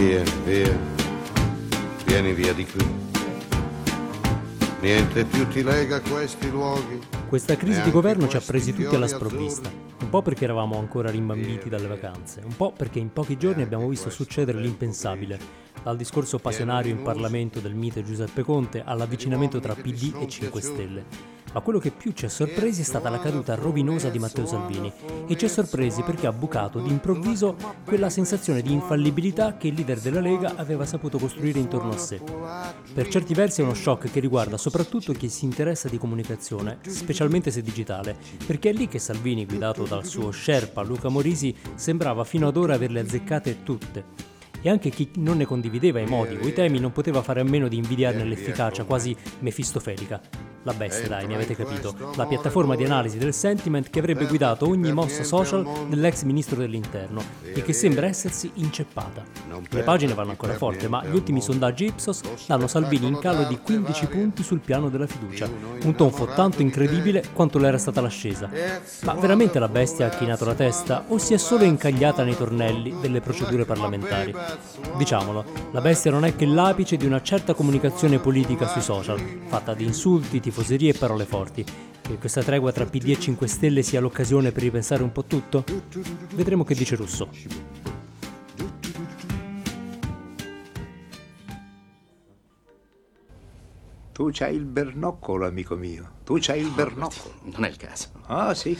Vieni via, vieni via di qui. Niente più ti lega a questi luoghi. Questa crisi di governo ci ha presi tutti alla sprovvista, un po' perché eravamo ancora rimbambiti dalle vacanze, un po' perché in pochi giorni abbiamo visto succedere l'impensabile, dal discorso passionario in Parlamento del mito Giuseppe Conte all'avvicinamento tra PD e 5 Stelle. Ma quello che più ci ha sorpresi è stata la caduta rovinosa di Matteo Salvini e ci ha sorpresi perché ha bucato d'improvviso quella sensazione di infallibilità che il leader della Lega aveva saputo costruire intorno a sé. Per certi versi è uno shock che riguarda soprattutto chi si interessa di comunicazione, specialmente se digitale, perché è lì che Salvini, guidato dal suo Sherpa Luca Morisi, sembrava fino ad ora averle azzeccate tutte e anche chi non ne condivideva i modi o i temi non poteva fare a meno di invidiarne l'efficacia quasi mefistofelica. La bestia, dai, mi avete capito. La piattaforma di analisi del sentiment che avrebbe guidato ogni mossa social dell'ex ministro dell'interno e che sembra essersi inceppata. Le pagine vanno ancora forte, ma gli ultimi sondaggi Ipsos danno Salvini in calo di 15 punti sul piano della fiducia. Un tonfo tanto incredibile quanto l'era stata l'ascesa. Ma veramente la bestia ha chinato la testa o si è solo incagliata nei tornelli delle procedure parlamentari? Diciamolo, la bestia non è che l'apice di una certa comunicazione politica sui social, fatta di insulti, tifoserie e parole forti. Che questa tregua tra PD e 5 Stelle sia l'occasione per ripensare un po' tutto? Vedremo che dice Russo. Tu c'hai il bernoccolo, amico mio. Tu c'hai il bernoccolo. Non è il caso. Ah, sì.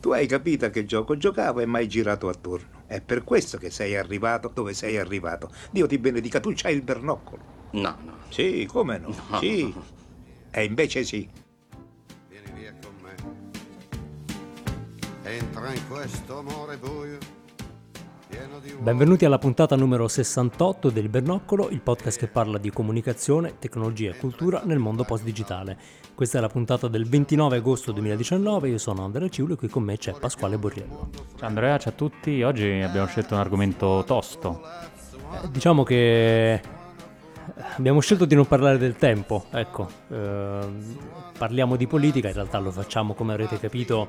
Tu hai capito a che gioco giocavo e mai girato attorno. È per questo che sei arrivato dove sei arrivato. Dio ti benedica, tu c'hai il bernoccolo. No, no. Sì, come no? No. Sì. E invece sì. Vieni via con me. Entra in questo amore buio. Benvenuti alla puntata numero 68 del Bernoccolo, il podcast che parla di comunicazione, tecnologia e cultura nel mondo post-digitale. Questa è la puntata del 29 agosto 2019, io sono Andrea Ciulo e qui con me c'è Pasquale Borriello. Ciao Andrea, ciao a tutti. Oggi abbiamo scelto un argomento tosto. Eh, Diciamo che abbiamo scelto di non parlare del tempo, ecco, ehm, parliamo di politica, in realtà lo facciamo come avrete capito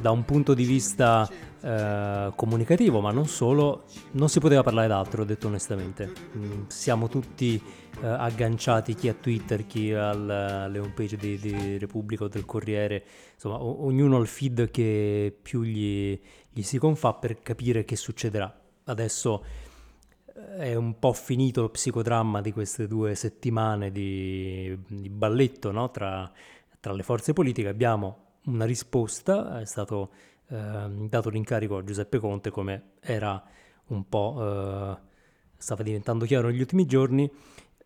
da un punto di vista eh, comunicativo, ma non solo, non si poteva parlare d'altro, ho detto onestamente. Mm, siamo tutti eh, agganciati, chi a Twitter, chi al- alle homepage di, di Repubblica o del Corriere, insomma, o- ognuno il feed che più gli, gli si confà per capire che succederà. Adesso è un po' finito lo psicodramma di queste due settimane di, di balletto no? tra, tra le forze politiche. Abbiamo una risposta, è stato ehm, dato l'incarico a Giuseppe Conte come era un po' eh, stava diventando chiaro negli ultimi giorni,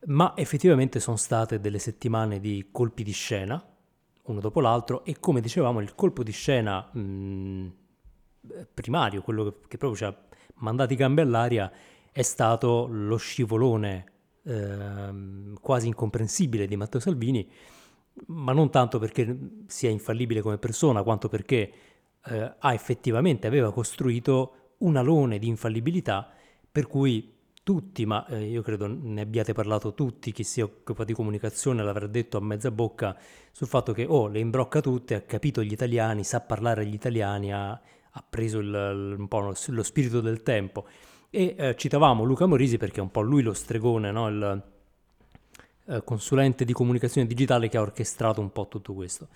ma effettivamente sono state delle settimane di colpi di scena, uno dopo l'altro, e come dicevamo il colpo di scena mh, primario, quello che, che proprio ci ha mandato i gambe all'aria, è stato lo scivolone ehm, quasi incomprensibile di Matteo Salvini, ma non tanto perché sia infallibile come persona, quanto perché eh, ha effettivamente aveva costruito un alone di infallibilità per cui tutti, ma eh, io credo ne abbiate parlato tutti, chi si occupa di comunicazione l'avrà detto a mezza bocca sul fatto che oh, le imbrocca tutte, ha capito gli italiani, sa parlare agli italiani, ha, ha preso il- il- un po' lo, spirito del tempo. E eh, citavamo Luca Morisi perché è un po' lui lo stregone, no? il eh, consulente di comunicazione digitale che ha orchestrato un po' tutto questo.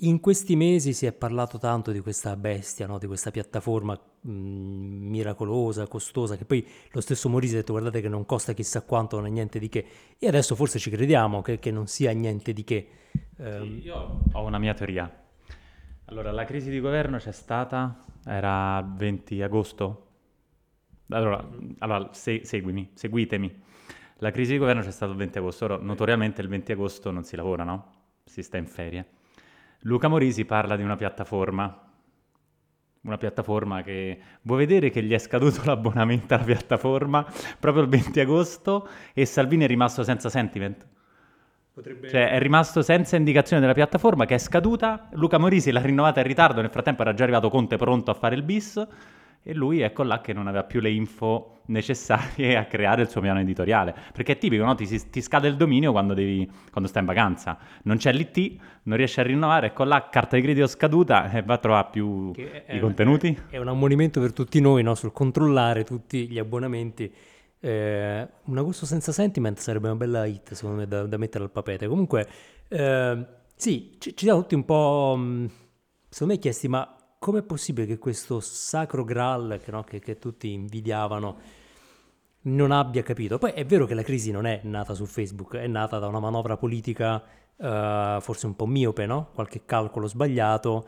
In questi mesi si è parlato tanto di questa bestia, no? di questa piattaforma mh, miracolosa, costosa, che poi lo stesso Morisi ha detto guardate che non costa chissà quanto, non è niente di che. E adesso forse ci crediamo che, che non sia niente di che. Ehm, Io ho una mia teoria. Allora, la crisi di governo c'è stata, era 20 agosto. Allora, allora, se- seguimi, seguitemi. La crisi di governo c'è stata il 20 agosto. Ora, notoriamente il 20 agosto non si lavora, no? Si sta in ferie. Luca Morisi parla di una piattaforma. Una piattaforma che vuoi vedere che gli è scaduto l'abbonamento alla piattaforma proprio il 20 agosto e Salvini è rimasto senza sentiment. Cioè è rimasto senza indicazione della piattaforma che è scaduta, Luca Morisi l'ha rinnovata in ritardo, nel frattempo era già arrivato Conte pronto a fare il bis e lui ecco là che non aveva più le info necessarie a creare il suo piano editoriale. Perché è tipico, no? Ti, ti scade il dominio quando, devi, quando stai in vacanza, non c'è l'IT, non riesci a rinnovare, ecco là carta di credito scaduta e va a trovare più Che è- i contenuti. È un ammonimento per tutti noi no? sul controllare tutti gli abbonamenti Eh, un agosto senza sentiment sarebbe una bella hit, secondo me, da, da mettere al papete. Comunque, eh, sì, ci, ci siamo tutti un po', mh, secondo me, chiesti, ma com'è possibile che questo sacro Graal, che, no, che, che tutti invidiavano, non abbia capito? Poi è vero che la crisi non è nata su Facebook, è nata da una manovra politica eh, forse un po' miope, no? Qualche calcolo sbagliato.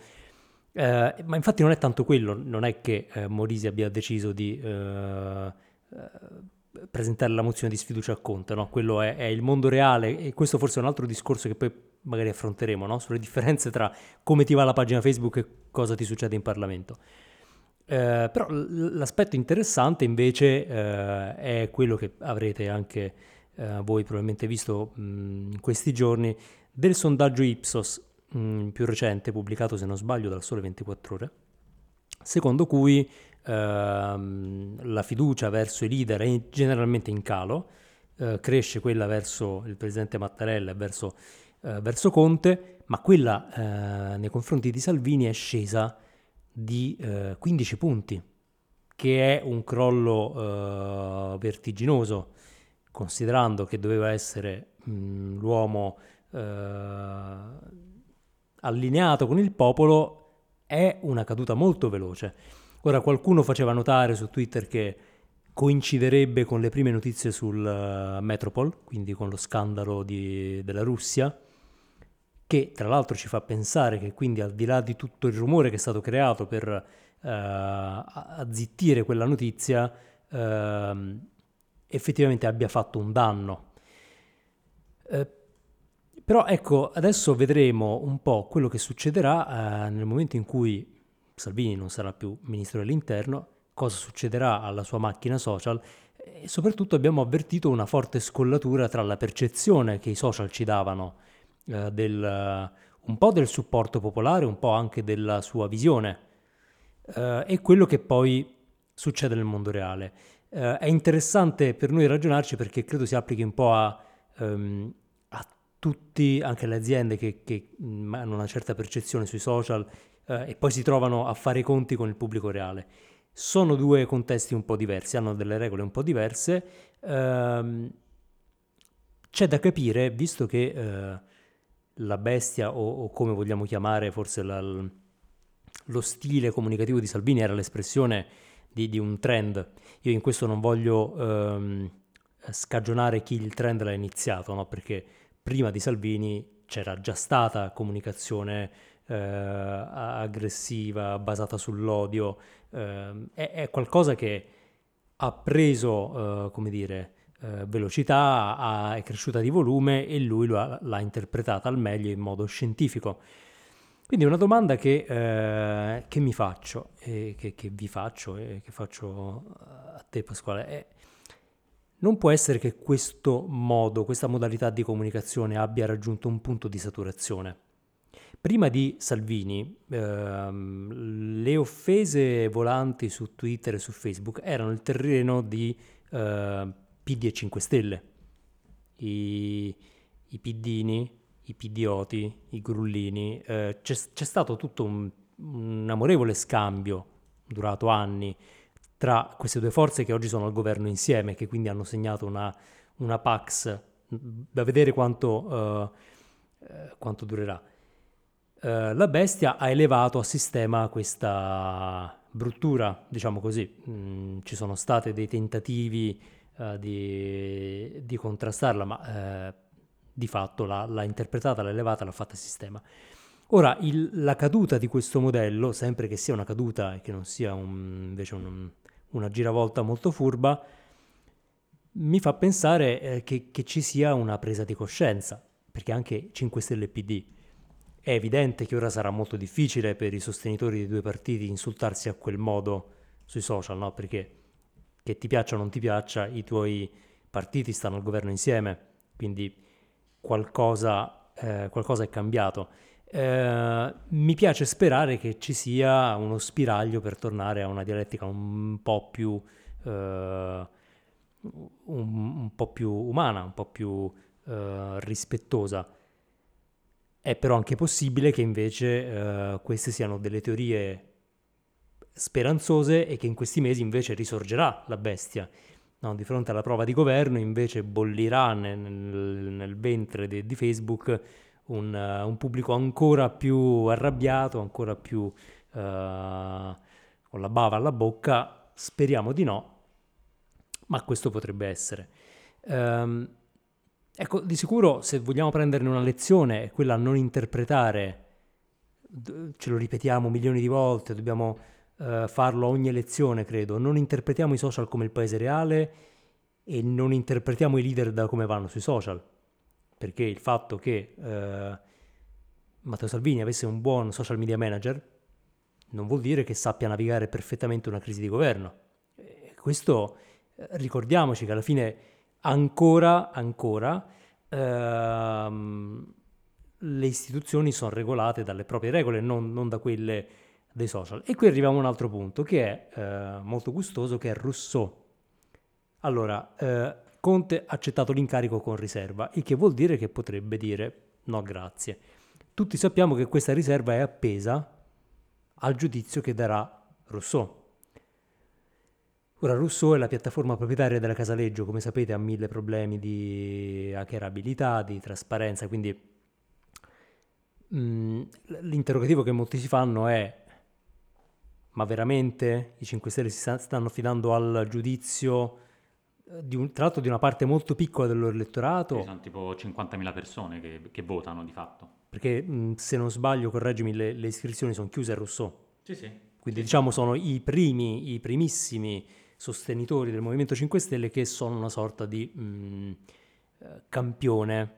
Eh, ma infatti non è tanto quello, non è che eh, Morisi abbia deciso di presentare la mozione di sfiducia a Conte, no? quello è, è, il mondo reale e questo forse è un altro discorso che poi magari affronteremo, no? sulle differenze tra come ti va la pagina Facebook e cosa ti succede in Parlamento. Eh, però l'aspetto interessante invece eh, è quello che avrete anche eh, voi probabilmente visto mh, in questi giorni del sondaggio Ipsos mh, mm, più recente pubblicato se non sbaglio dal Sole 24 ore secondo cui ehm, la fiducia verso i leader è generalmente in calo eh, cresce quella verso il presidente Mattarella e verso, eh, verso Conte ma quella eh, nei confronti di Salvini è scesa di 15 eh, punti che è un crollo eh, vertiginoso considerando che doveva essere mh, l'uomo eh, allineato con il popolo, è una caduta molto veloce. Ora qualcuno faceva notare su Twitter che coinciderebbe con le prime notizie sul uh, Metropol, quindi con lo scandalo di, della Russia, che tra l'altro ci fa pensare che quindi al di là di tutto il rumore che è stato creato per uh, azzittire quella notizia, uh, effettivamente abbia fatto un danno. Eh, però ecco, adesso vedremo un po' quello che succederà eh, nel momento in cui Salvini non sarà più ministro dell'interno, cosa succederà alla sua macchina social e soprattutto abbiamo avvertito una forte scollatura tra la percezione che i social ci davano eh, del, un po' del supporto popolare, un po' anche della sua visione eh, e quello che poi succede nel mondo reale. Eh, è interessante per noi ragionarci perché credo si applichi un po' a, um, a tutti, anche le aziende che, che mm, hanno una certa percezione sui social eh, e poi si trovano a fare i conti con il pubblico reale. Sono due contesti un po' diversi, hanno delle regole un po' diverse. Ehm, c'è da capire, visto che eh, la bestia, o, o, come vogliamo chiamare forse la, lo stile comunicativo di Salvini era l'espressione di, di un trend. Io in questo non voglio ehm, scagionare chi il trend l'ha iniziato, no? perché prima di Salvini c'era già stata comunicazione eh, aggressiva, basata sull'odio, eh, è, è, qualcosa che ha preso, eh, come dire, eh, velocità, ha, è cresciuta di volume e lui l'ha, l'ha interpretata al meglio in modo scientifico. Quindi una domanda che, eh, che mi faccio, e che, che, vi faccio e che faccio a te Pasquale, è non può essere che questo modo, questa modalità di comunicazione abbia raggiunto un punto di saturazione. Prima di Salvini, ehm, le offese volanti su Twitter e su Facebook erano il terreno di eh, PD e 5 Stelle. I, i piddini i pidioti, i grullini, eh, c'è, c'è, stato tutto un, un, amorevole scambio durato anni tra queste due forze che oggi sono al governo insieme, che quindi hanno segnato una, una Pax da vedere quanto, eh, quanto durerà. Eh, la bestia ha elevato a sistema questa bruttura, diciamo così. Mm, ci sono stati dei tentativi eh, di, di, contrastarla, ma eh, di fatto l'ha, l'ha interpretata, l'ha elevata, l'ha fatta sistema. Ora, il, la caduta di questo modello, sempre che sia una caduta e che non sia un, invece un, una giravolta molto furba, mi fa pensare eh, che, che, ci sia una presa di coscienza, perché anche 5 Stelle PD è evidente che ora sarà molto difficile per i sostenitori dei due partiti insultarsi a quel modo sui social, no? Perché che ti piaccia o non ti piaccia, i tuoi partiti stanno al governo insieme, quindi qualcosa, eh, qualcosa è cambiato. Eh, mi piace sperare che ci sia uno spiraglio per tornare a una dialettica un po' più, eh, un, un, po' più umana, un po' più eh, rispettosa. È però anche possibile che invece eh, queste siano delle teorie speranzose e che in questi mesi invece risorgerà la bestia no, di fronte alla prova di governo invece bollirà nel, nel ventre di, di Facebook un, uh, un, pubblico ancora più arrabbiato, ancora più uh, con la bava alla bocca. Speriamo di no, ma questo potrebbe essere. Um, ecco, di sicuro se vogliamo prenderne una lezione è quella a non interpretare, ce lo ripetiamo milioni di volte, dobbiamo uh, farlo a ogni elezione, credo, non interpretiamo i social come il paese reale e non interpretiamo i leader da come vanno sui social, perché il fatto che uh, Matteo Salvini avesse un buon social media manager non vuol dire che sappia navigare perfettamente una crisi di governo. E questo ricordiamoci che alla fine ancora, ancora ehm, le istituzioni sono regolate dalle proprie regole, non, non, da quelle dei social. E qui arriviamo a un altro punto che è eh, molto gustoso, che è Rousseau. Allora, eh, Conte ha accettato l'incarico con riserva, il che vuol dire che potrebbe dire no grazie. Tutti sappiamo che questa riserva è appesa al giudizio che darà Rousseau. Ora Rousseau è la piattaforma proprietaria della Casaleggio, come sapete ha mille problemi di hackerabilità, di trasparenza, quindi mh, mm, l'interrogativo che molti si fanno è ma veramente i 5 Stelle si stanno affidando al giudizio eh, un, tra l'altro di una parte molto piccola del loro elettorato? Ci sono tipo 50.000 persone che, che, votano di fatto. Perché se non sbaglio, correggimi, le, le iscrizioni sono chiuse a Rousseau. Sì, sì. Quindi sì. diciamo sono i primi, i primissimi sostenitori del Movimento 5 Stelle che sono una sorta di mh, eh, campione,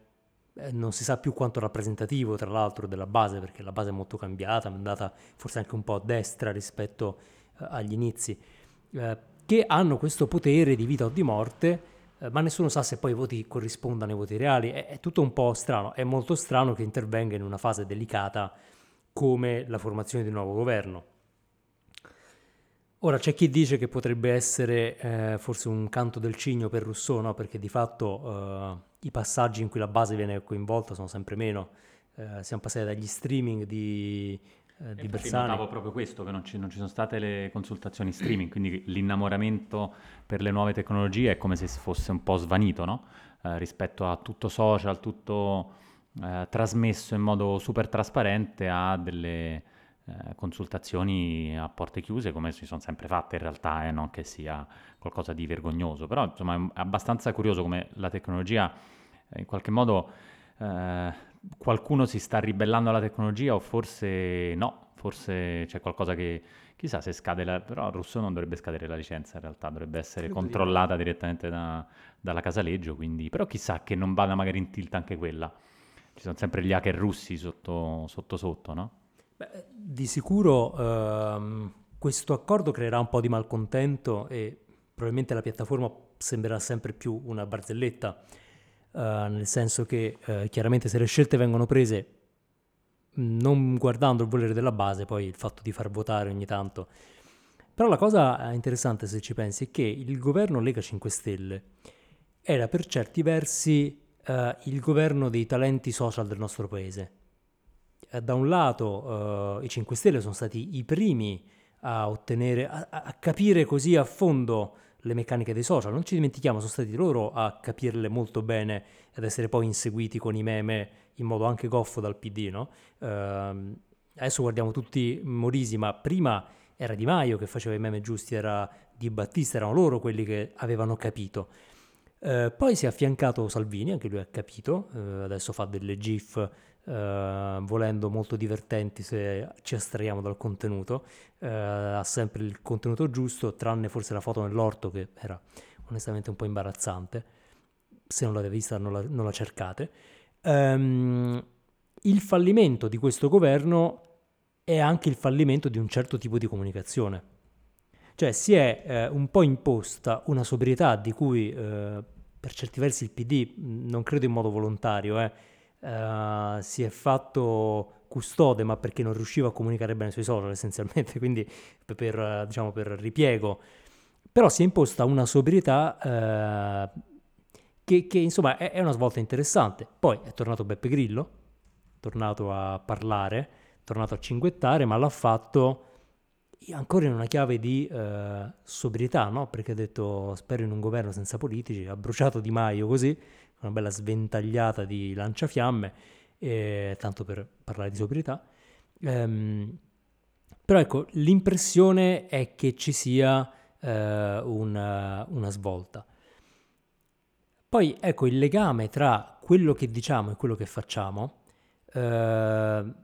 eh, non si sa più quanto rappresentativo tra l'altro della base perché la base è molto cambiata, è andata forse anche un po' a destra rispetto eh, agli inizi, eh, che hanno questo potere di vita o di morte eh, ma nessuno sa se poi i voti corrispondano ai voti reali, è, è tutto un po' strano, è molto strano che intervenga in una fase delicata come la formazione di un nuovo governo. Ora c'è chi dice che potrebbe essere eh, forse un canto del cigno per Rousseau, no? perché di fatto i passaggi in cui la base viene coinvolta sono sempre meno. Eh, siamo passati dagli streaming di, eh, di Bersani. notavo proprio questo, che non ci, non ci, sono state le consultazioni streaming, quindi l'innamoramento per le nuove tecnologie è come se fosse un po' svanito no? Eh, rispetto a tutto social, tutto eh, trasmesso in modo super trasparente a delle eh, consultazioni a porte chiuse come si sono sempre fatte in realtà, eh, non che sia qualcosa di vergognoso, però insomma è abbastanza curioso come la tecnologia eh, in qualche modo eh, qualcuno si sta ribellando alla tecnologia o forse no, forse c'è qualcosa che chissà se scade la, però Rousseau non dovrebbe scadere la licenza in realtà, dovrebbe essere Credo controllata di... direttamente da, dalla Casaleggio, quindi però chissà che non vada magari in tilt anche quella. Ci sono sempre gli hacker russi sotto sotto, sotto no? Beh, di sicuro ehm, questo accordo creerà un po' di malcontento e probabilmente la piattaforma sembrerà sempre più una barzelletta, eh, nel senso che eh, chiaramente se le scelte vengono prese non guardando il volere della base, poi il fatto di far votare ogni tanto. Però la cosa interessante se ci pensi è che il governo Lega 5 Stelle era per certi versi eh, il governo dei talenti social del nostro paese eh, da un lato eh, i 5 Stelle sono stati i primi a ottenere, a, a, capire così a fondo le meccaniche dei social, non ci dimentichiamo, sono stati loro a capirle molto bene ed essere poi inseguiti con i meme in modo anche goffo dal PD, no? Uh, adesso guardiamo tutti Morisi, ma prima era Di Maio che faceva i meme giusti, era Di Battista, erano loro quelli che avevano capito. Uh, poi si è affiancato Salvini, anche lui ha capito, uh, adesso fa delle GIF eh, volendo molto divertenti se ci astraiamo dal contenuto, eh, ha sempre il contenuto giusto, tranne forse la foto nell'orto che era onestamente un po' imbarazzante, se non l'avete vista non la, non la cercate. Um, il fallimento di questo governo è anche il fallimento di un certo tipo di comunicazione. Cioè si è eh, un po' imposta una sobrietà di cui eh, per certi versi il PD, non credo in modo volontario, eh, uh, si è fatto custode, ma perché non riusciva a comunicare bene sui social essenzialmente, quindi per, diciamo, per ripiego. Però si è imposta una sobrietà uh, che, che, insomma è, è, una svolta interessante. Poi è tornato Beppe Grillo, tornato a parlare, tornato a cinguettare, ma l'ha fatto ancora in una chiave di eh, sobrietà, no? Perché ha detto spero in un governo senza politici, ha bruciato Di Maio così, una bella sventagliata di lanciafiamme, eh, tanto per parlare di sobrietà. Ehm, però ecco, l'impressione è che ci sia eh, una, una svolta. Poi ecco il legame tra quello che diciamo e quello che facciamo eh,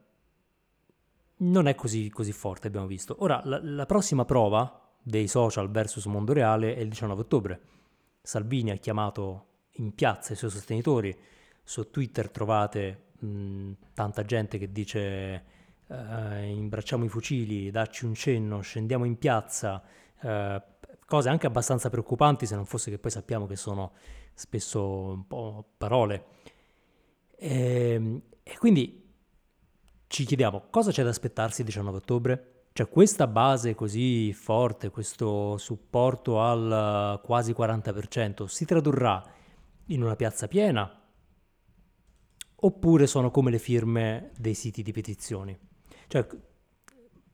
non è così, così, forte, abbiamo visto. Ora, la, la, prossima prova dei social versus mondo reale è il 19 ottobre. Salvini ha chiamato in piazza i suoi sostenitori, su Twitter trovate mh, tanta gente che dice eh, imbracciamo i fucili, dacci un cenno, scendiamo in piazza, eh, cose anche abbastanza preoccupanti se non fosse che poi sappiamo che sono spesso un po' parole. E, ehm, e quindi ci chiediamo cosa c'è da aspettarsi il 19 ottobre? Cioè questa base così forte, questo supporto al quasi 40%, si tradurrà in una piazza piena? Oppure sono come le firme dei siti di petizioni? Cioè,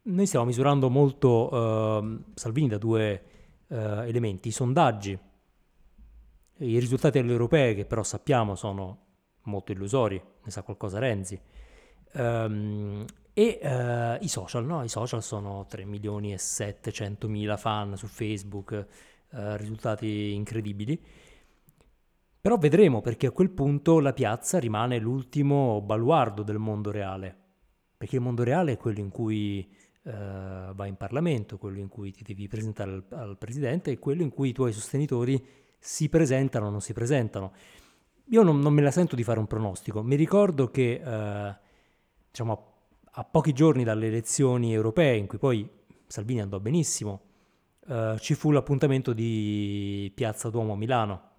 noi stiamo misurando molto uh, Salvini da due uh, elementi, i sondaggi, i risultati delle europee che però sappiamo sono molto illusori, ne sa qualcosa Renzi, um, e uh, i social, no? I social sono 3 milioni e 700 mila fan su Facebook, risultati incredibili. Però vedremo perché a quel punto la piazza rimane l'ultimo baluardo del mondo reale. Perché il mondo reale è quello in cui uh, vai in Parlamento, quello in cui ti devi presentare al, al, Presidente e quello in cui i tuoi sostenitori si presentano o non si presentano. Io non, non, me la sento di fare un pronostico, mi ricordo che uh, diciamo, a, a, pochi giorni dalle elezioni europee, in cui poi Salvini andò benissimo, uh, ci fu l'appuntamento di Piazza Duomo a Milano,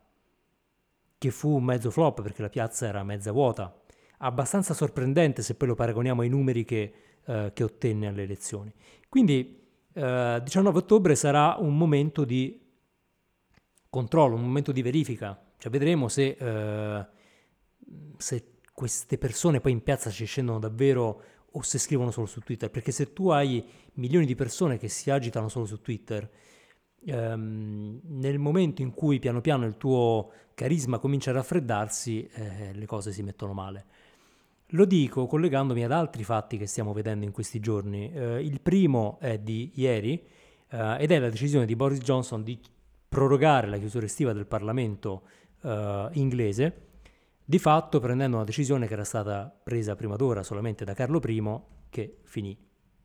che fu mezzo flop perché la piazza era mezza vuota, abbastanza sorprendente se poi lo paragoniamo ai numeri che, eh, che ottenne alle elezioni. Quindi eh, 19 ottobre sarà un momento di controllo, un momento di verifica, cioè vedremo se, eh, se queste persone poi in piazza ci scendono davvero o se scrivono solo su Twitter, perché se tu hai milioni di persone che si agitano solo su Twitter, ehm, nel momento in cui piano piano il tuo carisma comincia a raffreddarsi, eh, le cose si mettono male. Lo dico collegandomi ad altri fatti che stiamo vedendo in questi giorni. Eh, il primo è di ieri eh, ed è la decisione di Boris Johnson di prorogare la chiusura estiva del Parlamento eh, inglese, di fatto prendendo una decisione che era stata presa prima d'ora solamente da Carlo I, che finì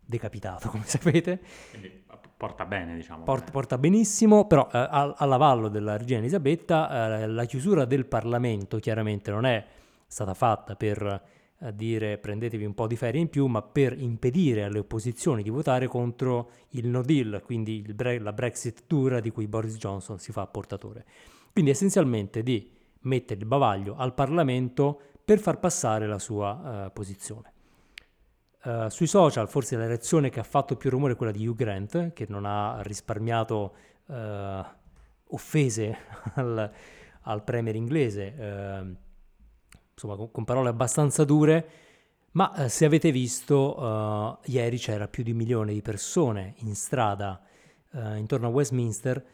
decapitato, come sapete. Quindi porta bene, diciamo. Porta, porta benissimo, però eh, all'avallo della regina Elisabetta eh, la chiusura del Parlamento chiaramente non è stata fatta per a dire prendetevi un po' di ferie in più, ma per impedire alle opposizioni di votare contro il no deal, quindi bre- la Brexit dura di cui Boris Johnson si fa portatore. Quindi essenzialmente di mettere il bavaglio al Parlamento per far passare la sua uh, posizione. Uh, sui social forse la reazione che ha fatto più rumore è quella di Hugh Grant, che non ha risparmiato uh, offese al, al premier inglese insomma con, con parole abbastanza dure, ma se avete visto, ieri c'era più di un milione di persone in strada intorno a Westminster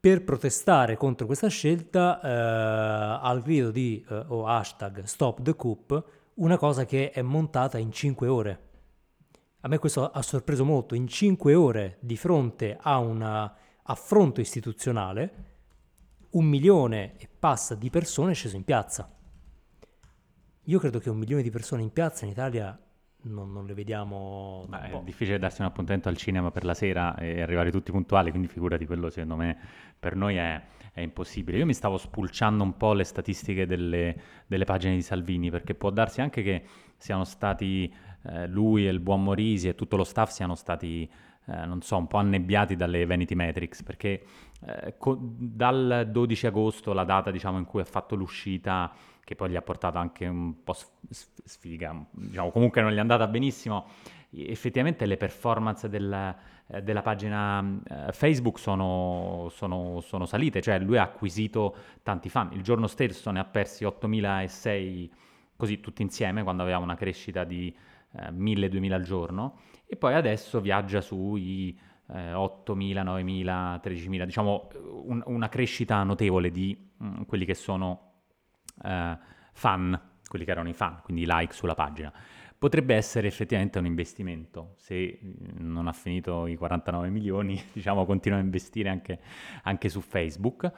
per protestare contro questa scelta al grido di o hashtag Stop the Coup, una cosa che è montata in 5 ore. A me questo ha sorpreso molto, in 5 ore di fronte a un affronto istituzionale, un milione e passa di persone è sceso in piazza. Io credo che un milione di persone in piazza in Italia non, non le vediamo. Beh, è difficile darsi un appuntamento al cinema per la sera e arrivare tutti puntuali, quindi figurati quello secondo me per noi è, è impossibile. Io mi stavo spulciando un po' le statistiche delle, delle pagine di Salvini, perché può darsi anche che siano stati eh, lui e il buon Morisi e tutto lo staff siano stati, eh, non so, un po' annebbiati dalle Vanity Metrics, perché eh, co- dal 12 agosto, la data diciamo in cui ha fatto l'uscita che poi gli ha portato anche un po' sfiga, diciamo comunque non gli è andata benissimo, effettivamente le performance del, eh, della pagina eh, Facebook sono, sono, sono, salite, cioè lui ha acquisito tanti fan, il giorno stesso ne ha persi 8.006 così tutti insieme quando aveva una crescita di eh, 1000-2000 al giorno. E poi adesso viaggia sui eh, 8.000, 9.000, 13.000, diciamo un- una crescita notevole di mm, quelli che sono eh, fan, quelli che erano i fan, quindi i like sulla pagina. Potrebbe essere effettivamente un investimento, se mm, non ha finito i 49 milioni, diciamo continua a investire anche, anche su Facebook.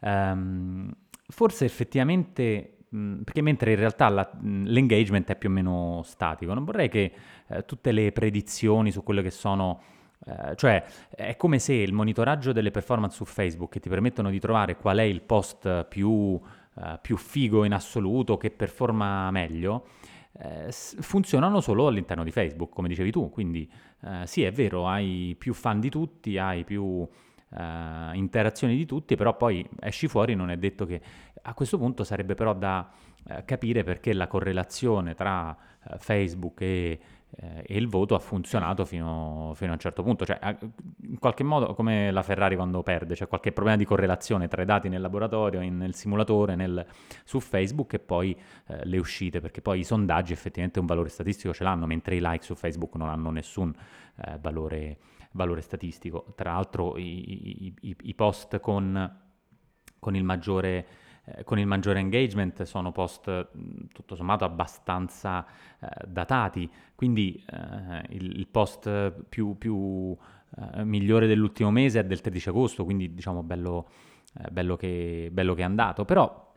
Ehm, forse effettivamente mh, perché mentre in realtà la- mh, l'engagement è più o meno statico, non vorrei che eh, tutte le predizioni su quello che sono, eh, cioè è come se il monitoraggio delle performance su Facebook che ti permettono di trovare qual è il post più, eh, più figo in assoluto, che performa meglio, eh, funzionano solo all'interno di Facebook, come dicevi tu. Quindi eh, sì, è vero, hai più fan di tutti, hai più eh, interazioni di tutti, però poi esci fuori, non è detto che a questo punto sarebbe però da eh, capire perché la correlazione tra Facebook e, eh, e il voto ha funzionato fino, fino a un certo punto. Cioè, in qualche modo, come la Ferrari quando perde, c'è qualche problema di correlazione tra i dati nel laboratorio, in- nel simulatore, nel- su Facebook e poi eh, le uscite, perché poi i sondaggi effettivamente un valore statistico ce l'hanno, mentre i like su Facebook non hanno nessun eh, valore, valore statistico. Tra l'altro i, i- i- i post con, con il maggiore eh, con il maggiore engagement sono post tutto sommato abbastanza eh, datati, quindi eh, il, il post più, più, eh, migliore dell'ultimo mese è del 13 agosto, quindi diciamo bello, bello, che, bello che è andato, però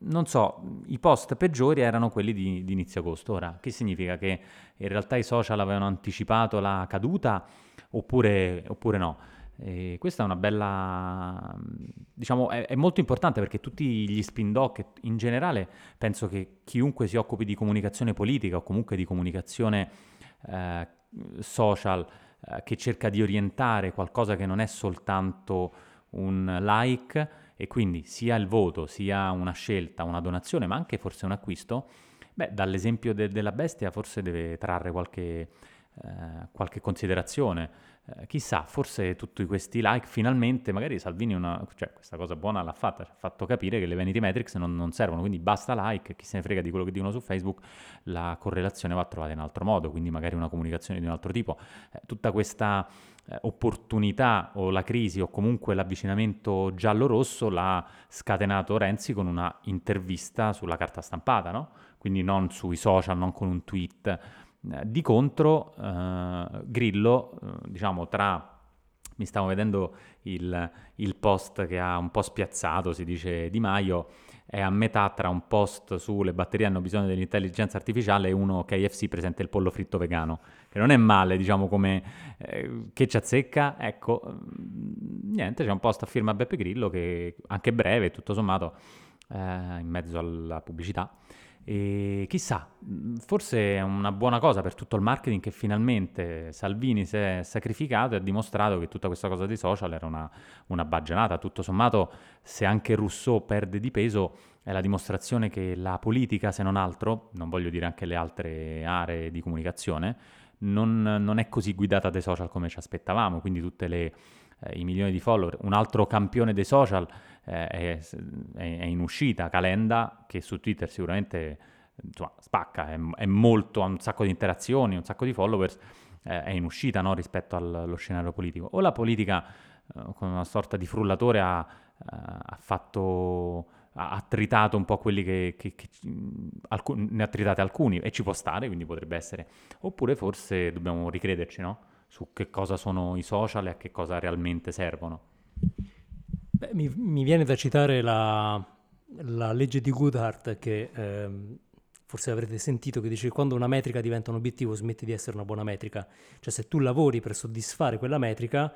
non so, i post peggiori erano quelli di, di inizio agosto. Ora, che significa che in realtà i social avevano anticipato la caduta oppure, oppure no? E questa è una bella, diciamo, è, è molto importante perché tutti gli spin doc, in generale, penso che chiunque si occupi di comunicazione politica o comunque di comunicazione eh, social, eh, che cerca di orientare qualcosa che non è soltanto un like e quindi sia il voto, sia una scelta, una donazione, ma anche forse un acquisto, beh, dall'esempio de- della bestia forse deve trarre qualche, eh, qualche considerazione. Eh, chissà, forse tutti questi like finalmente, magari Salvini una, cioè, questa cosa buona l'ha fatta, ha fatto capire che le vanity metrics non, non servono, quindi basta like, chi se ne frega di quello che dicono su Facebook, la correlazione va trovata in altro modo, quindi magari una comunicazione di un altro tipo. Eh, tutta questa eh, opportunità o la crisi o comunque l'avvicinamento giallo-rosso l'ha scatenato Renzi con una intervista sulla carta stampata, no? Quindi non sui social, non con un tweet. Eh, Di contro, eh, Grillo, eh, diciamo tra... Mi stavo vedendo il, il post che ha un po' spiazzato, si dice Di Maio, è a metà tra un post sulle batterie hanno bisogno dell'intelligenza artificiale e uno KFC presenta il pollo fritto vegano, che non è male, diciamo, come eh, che ci azzecca. Ecco, mm, niente, c'è un post a firma Beppe Grillo che anche breve, tutto sommato, eh, in mezzo alla pubblicità. E chissà, forse è una buona cosa per tutto il marketing che finalmente Salvini si è sacrificato e ha dimostrato che tutta questa cosa dei social era una, una baggianata. Tutto sommato, se anche Rousseau perde di peso, è la dimostrazione che la politica, se non altro, non voglio dire anche le altre aree di comunicazione, non, non è così guidata dai social come ci aspettavamo. Quindi tutte le eh, i milioni di follower. Un altro campione dei social eh, è, è- in uscita, Calenda, che su Twitter sicuramente insomma, spacca, è, è molto, ha un sacco di interazioni, un sacco di followers, eh, è in uscita no, rispetto al- allo scenario politico. O la politica, eh, con una sorta di frullatore, ha, eh, ha fatto ha tritato un po' quelli che, che- che- mh, alcu- ne ha tritate alcuni e ci può stare, quindi potrebbe essere. Oppure forse dobbiamo ricrederci, no? Su che cosa sono i social e a che cosa realmente servono. Beh, mi, mi viene da citare la, la legge di Goodhart che ehm, forse avrete sentito che dice che quando una metrica diventa un obiettivo smette di essere una buona metrica. Cioè se tu lavori per soddisfare quella metrica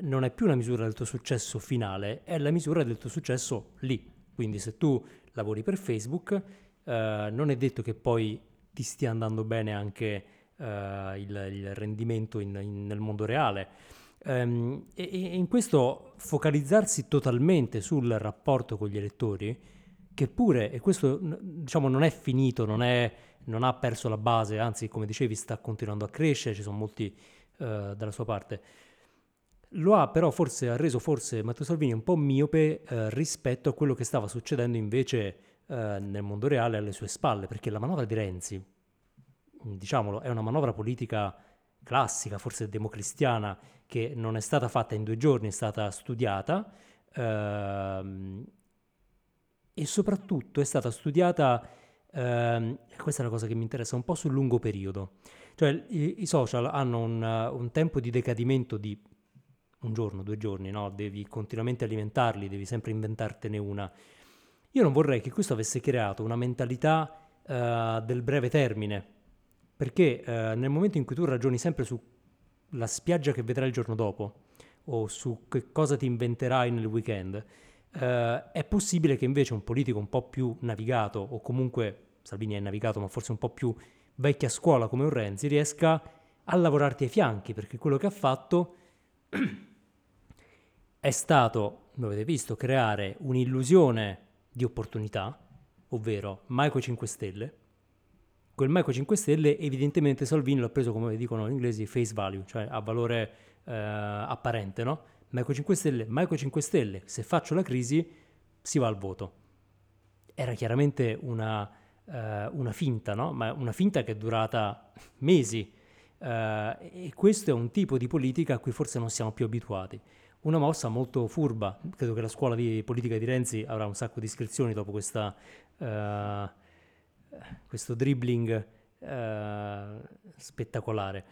non è più la misura del tuo successo finale, è la misura del tuo successo lì. Quindi se tu lavori per Facebook eh, non è detto che poi ti stia andando bene anche eh, il, il rendimento in- in- nel mondo reale. Ehm, e, e in questo focalizzarsi totalmente sul rapporto con gli elettori, che pure, e questo diciamo non è finito, non, è- non ha perso la base, anzi come dicevi sta continuando a crescere, ci sono molti eh, dalla sua parte. Lo ha però forse, ha reso forse Matteo Salvini un po' miope eh, rispetto a quello che stava succedendo invece eh, nel mondo reale alle sue spalle, perché la manovra di Renzi diciamolo, è una manovra politica classica, forse democristiana, che non è stata fatta in due giorni, è stata studiata ehm, e soprattutto è stata studiata, ehm, questa è la cosa che mi interessa, un po' sul lungo periodo. Cioè i, i social hanno un, un, tempo di decadimento di un giorno, due giorni, no? Devi continuamente alimentarli, devi sempre inventartene una. Io non vorrei che questo avesse creato una mentalità uh, del breve termine, perché uh, nel momento in cui tu ragioni sempre sulla spiaggia che vedrai il giorno dopo, o su che cosa ti inventerai nel weekend, uh, è possibile che invece un politico un po' più navigato, o comunque Salvini è navigato, ma forse un po' più vecchia scuola come un Renzi, riesca a lavorarti ai fianchi, perché quello che ha fatto è stato, come avete visto, creare un'illusione di opportunità, ovvero Maico 5 Stelle. Quel Maico 5 Stelle evidentemente Salvini l'ha preso come dicono gli inglesi face value, cioè a valore eh, apparente, no? Maico 5 Stelle, Maico 5 Stelle, se faccio la crisi si va al voto. Era chiaramente una, uh, una finta, no? Ma una finta che è durata mesi. Uh, e questo è un tipo di politica a cui forse non siamo più abituati una mossa molto furba. Credo che la scuola di politica di Renzi avrà un sacco di iscrizioni dopo questa, uh, questo dribbling uh, spettacolare.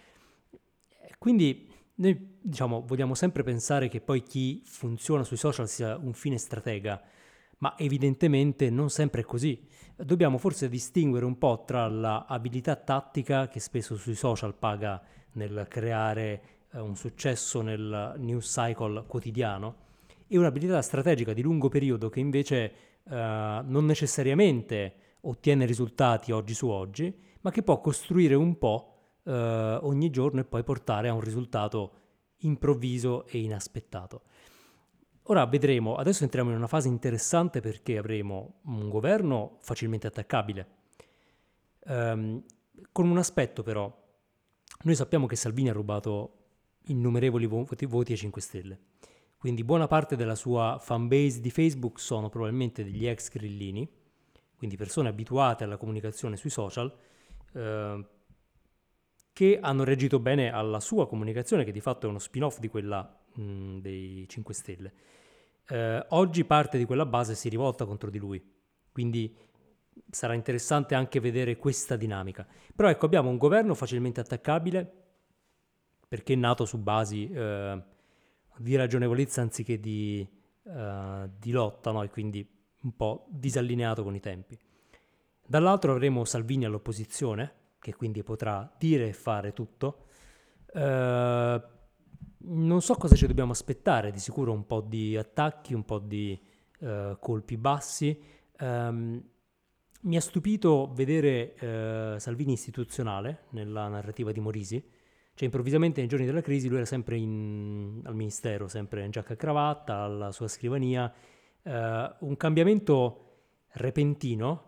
Quindi noi diciamo, vogliamo sempre pensare che poi chi funziona sui social sia un fine stratega, ma evidentemente non sempre è così. Dobbiamo forse distinguere un po' tra l'abilità tattica che spesso sui social paga nel creare eh, un successo nel news cycle quotidiano e un'abilità strategica di lungo periodo che invece eh, non necessariamente ottiene risultati oggi su oggi, ma che può costruire un po' eh, ogni giorno e poi portare a un risultato improvviso e inaspettato. Ora vedremo, adesso entriamo in una fase interessante perché avremo un governo facilmente attaccabile, um, con un aspetto però, noi sappiamo che Salvini ha rubato innumerevoli voti, voti ai 5 Stelle. Quindi buona parte della sua fanbase di Facebook sono probabilmente degli ex grillini, quindi persone abituate alla comunicazione sui social, eh, che hanno reagito bene alla sua comunicazione, che di fatto è uno spin-off di quella mh, dei 5 Stelle. Eh, oggi parte di quella base si rivolta contro di lui, quindi sarà interessante anche vedere questa dinamica. Però ecco, abbiamo un governo facilmente attaccabile, perché è nato su basi eh, di ragionevolezza anziché di, eh, di lotta, no? e quindi un po' disallineato con i tempi. Dall'altro avremo Salvini all'opposizione, che quindi potrà dire e fare tutto. Eh, non so cosa ci dobbiamo aspettare, di sicuro un po' di attacchi, un po' di eh, colpi bassi. Um, mi ha stupito vedere eh, Salvini istituzionale nella narrativa di Morisi, cioè improvvisamente nei giorni della crisi lui era sempre in, al ministero, sempre in giacca e cravatta, alla sua scrivania, eh, un cambiamento repentino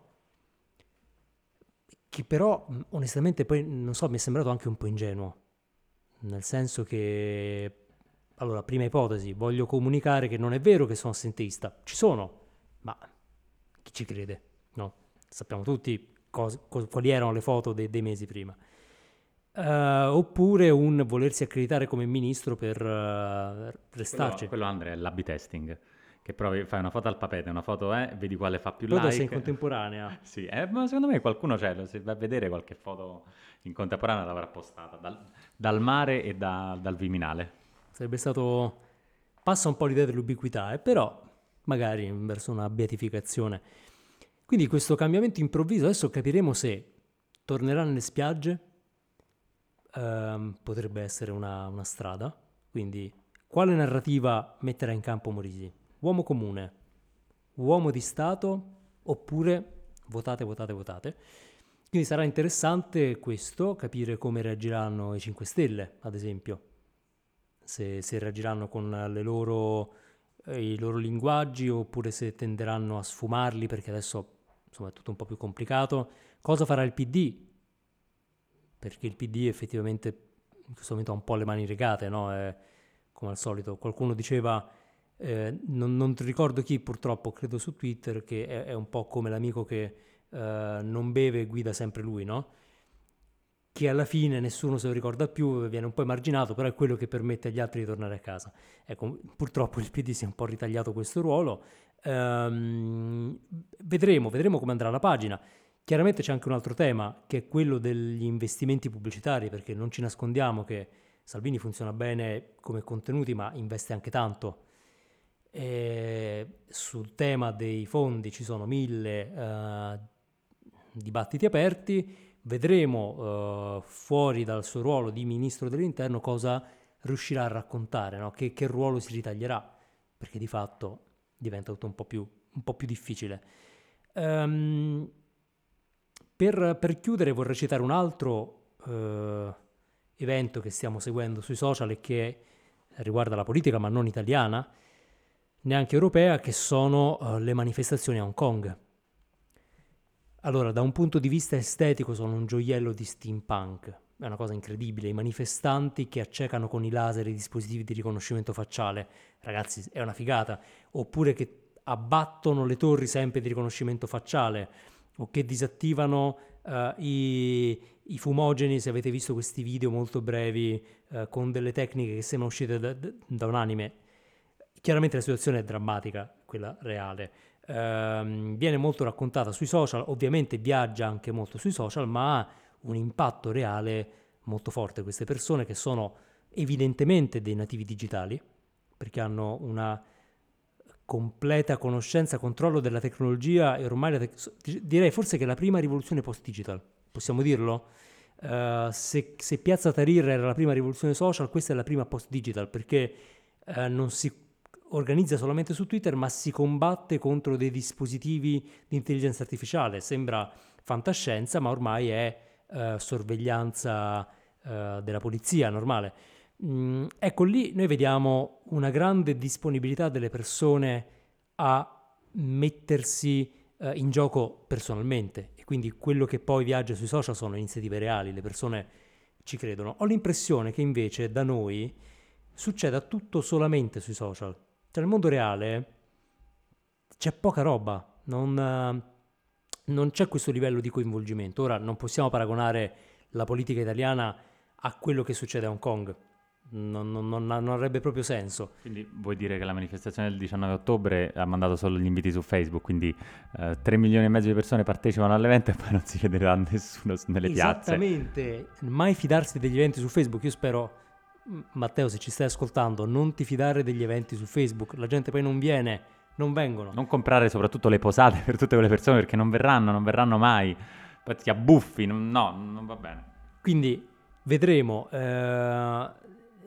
che però onestamente poi non so mi è sembrato anche un po' ingenuo, nel senso che allora prima ipotesi, voglio comunicare che non è vero che sono assenteista, ci sono, ma chi ci crede? No, sappiamo tutti cos- cos- quali erano le foto de- dei mesi prima. Uh, oppure un volersi accreditare come ministro per uh, restarci. Quello, quello Andrea è l'AB testing, che provi, fai una foto al papete, una foto è, vedi quale fa più Però like. sei in contemporanea. sì, eh, ma secondo me qualcuno c'è, se va a vedere qualche foto in contemporanea l'avrà postata, dal, dal mare e da, dal Viminale. Sarebbe stato... passa un po' l'idea dell'ubiquità, eh, però magari verso una beatificazione. Quindi questo cambiamento improvviso, adesso capiremo se tornerà nelle spiagge, ehm, potrebbe essere una, una strada. Quindi, quale narrativa metterà in campo Morisi? Uomo comune, uomo di Stato, oppure votate, votate, votate. Quindi sarà interessante questo, capire come reagiranno i 5 Stelle, ad esempio. Se, se reagiranno con loro, eh, i loro linguaggi oppure se tenderanno a sfumarli perché adesso insomma, è tutto un po' più complicato. Cosa farà il PD? perché il PD effettivamente in questo momento ha un po' le mani legate, no? È, come al solito. Qualcuno diceva, eh, non, non, ricordo chi purtroppo, credo su Twitter, che è, è un po' come l'amico che eh, non beve e guida sempre lui, no? che alla fine nessuno se lo ricorda più, viene un po' emarginato, però è quello che permette agli altri di tornare a casa. Ecco, purtroppo il PD si è un po' ritagliato questo ruolo. Ehm, vedremo, vedremo come andrà la pagina. Chiaramente c'è anche un altro tema, che è quello degli investimenti pubblicitari, perché non ci nascondiamo che Salvini funziona bene come contenuti, ma investe anche tanto. E sul tema dei fondi ci sono mille uh, dibattiti aperti. Vedremo uh, fuori dal suo ruolo di ministro dell'interno cosa riuscirà a raccontare, no? che, che, ruolo si ritaglierà, perché di fatto diventa tutto un po' più, un po più difficile. Um, per, per, chiudere vorrei citare un altro uh, evento che stiamo seguendo sui social e che riguarda la politica ma non italiana, neanche europea, che sono uh, le manifestazioni a Hong Kong. Allora, da un punto di vista estetico sono un gioiello di steampunk, è una cosa incredibile, i manifestanti che accecano con i laser i dispositivi di riconoscimento facciale, ragazzi, è una figata, oppure che abbattono le torri sempre di riconoscimento facciale, o che disattivano uh, i, i, fumogeni, se avete visto questi video molto brevi uh, con delle tecniche che sembrano uscite da, da un anime, Chiaramente la situazione è drammatica, quella reale. Eh, viene molto raccontata sui social, ovviamente viaggia anche molto sui social, ma ha un impatto reale molto forte. Queste persone che sono evidentemente dei nativi digitali, perché hanno una completa conoscenza, controllo della tecnologia e ormai te- direi forse che è la prima rivoluzione post-digital, possiamo dirlo? Uh, se, se, Piazza Tahrir era la prima rivoluzione social, questa è la prima post-digital perché uh, non si organizza solamente su Twitter, ma si combatte contro dei dispositivi di intelligenza artificiale. Sembra fantascienza, ma ormai è uh, sorveglianza uh, della polizia normale. Mm, ecco lì noi vediamo una grande disponibilità delle persone a mettersi uh, in gioco personalmente e quindi quello che poi viaggia sui social sono iniziative reali, le persone ci credono. Ho l'impressione che invece da noi succeda tutto solamente sui social cioè, nel mondo reale c'è poca roba, non, non c'è questo livello di coinvolgimento. Ora non possiamo paragonare la politica italiana a quello che succede a Hong Kong. Non, non, non, non, avrebbe proprio senso. Quindi vuoi dire che la manifestazione del 19 ottobre ha mandato solo gli inviti su Facebook, quindi eh, 3 milioni e mezzo di persone partecipano all'evento e poi non si vedrà nessuno nelle piazze. Esattamente, mai fidarsi degli eventi su Facebook, io spero Matteo, se ci stai ascoltando, non ti fidare degli eventi su Facebook, la gente poi non viene, non vengono. Non comprare soprattutto le posate per tutte quelle persone perché non verranno, non verranno mai, poi ti abbuffi, no, non va bene. Quindi vedremo, eh,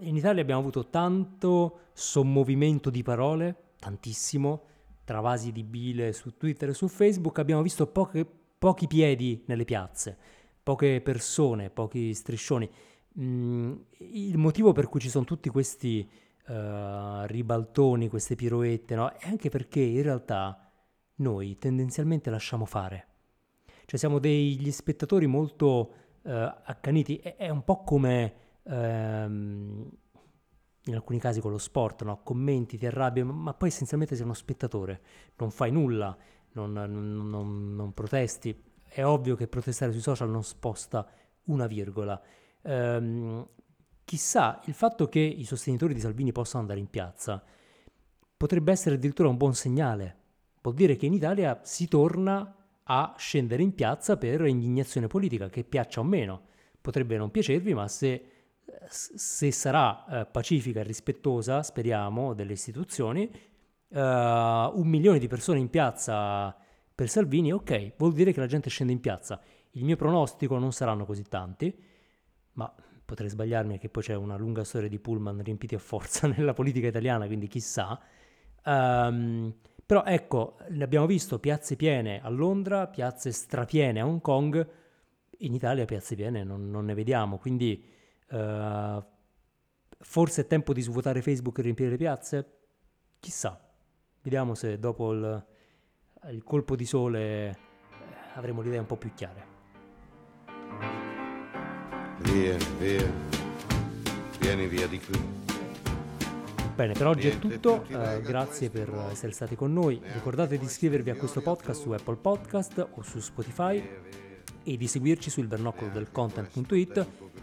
in Italia abbiamo avuto tanto sommovimento di parole, tantissimo, tra vasi di bile su Twitter e su Facebook, abbiamo visto poche, pochi piedi nelle piazze, poche persone, pochi striscioni mh, mm, il motivo per cui ci sono tutti questi uh, ribaltoni, queste piroette, no? è anche perché in realtà noi tendenzialmente lasciamo fare. Cioè siamo degli spettatori molto uh, accaniti, è, è, un po' come um, in alcuni casi con lo sport, no? commenti, ti arrabbi, ma, ma, poi essenzialmente sei uno spettatore, non fai nulla, non, non, non, non protesti. È ovvio che protestare sui social non sposta una virgola ehm, chissà, il fatto che i sostenitori di Salvini possano andare in piazza potrebbe essere addirittura un buon segnale. Vuol dire che in Italia si torna a scendere in piazza per indignazione politica, che piaccia o meno. Potrebbe non piacervi, ma se, se sarà eh, pacifica e rispettosa, speriamo, delle istituzioni, eh, un milione di persone in piazza per Salvini, ok, vuol dire che la gente scende in piazza. Il mio pronostico non saranno così tanti, ma potrei sbagliarmi che poi c'è una lunga storia di pullman riempiti a forza nella politica italiana, quindi chissà. Um, però ecco, abbiamo visto piazze piene a Londra, piazze strapiene a Hong Kong, in Italia piazze piene non, non ne vediamo, quindi uh, forse è tempo di svuotare Facebook e riempire le piazze? Chissà, vediamo se dopo il, il colpo di sole avremo le idee un po' più chiare. Via, via, vieni via di qui. Bene, per oggi è tutto, uh, grazie per essere stati con noi. Ricordate di iscrivervi a questo podcast su Apple Podcast o su Spotify e di seguirci sul bernocolo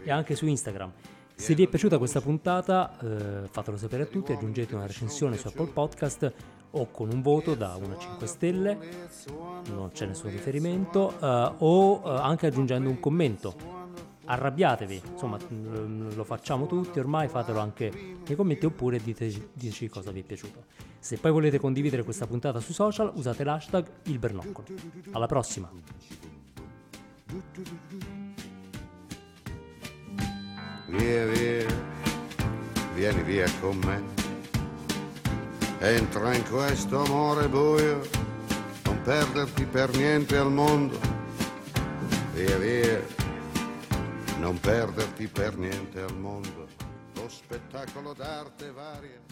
e anche su Instagram. Se vi è piaciuta questa puntata eh, fatelo sapere a tutti, aggiungete una recensione su Apple Podcast o con un voto da 1 a 5 stelle, non c'è nessun riferimento, eh, o eh, anche aggiungendo un commento arrabbiatevi, insomma mm, lo facciamo tutti ormai, fatelo anche nei commenti oppure diteci, diteci cosa vi è piaciuto. Se poi volete condividere questa puntata sui social usate l'hashtag il bernoccolo. Alla prossima! Via, via, vieni via con me. Entra in questo amore buio, non perderti per niente al mondo. Via, via, non perderti per niente al mondo. Lo spettacolo d'arte varia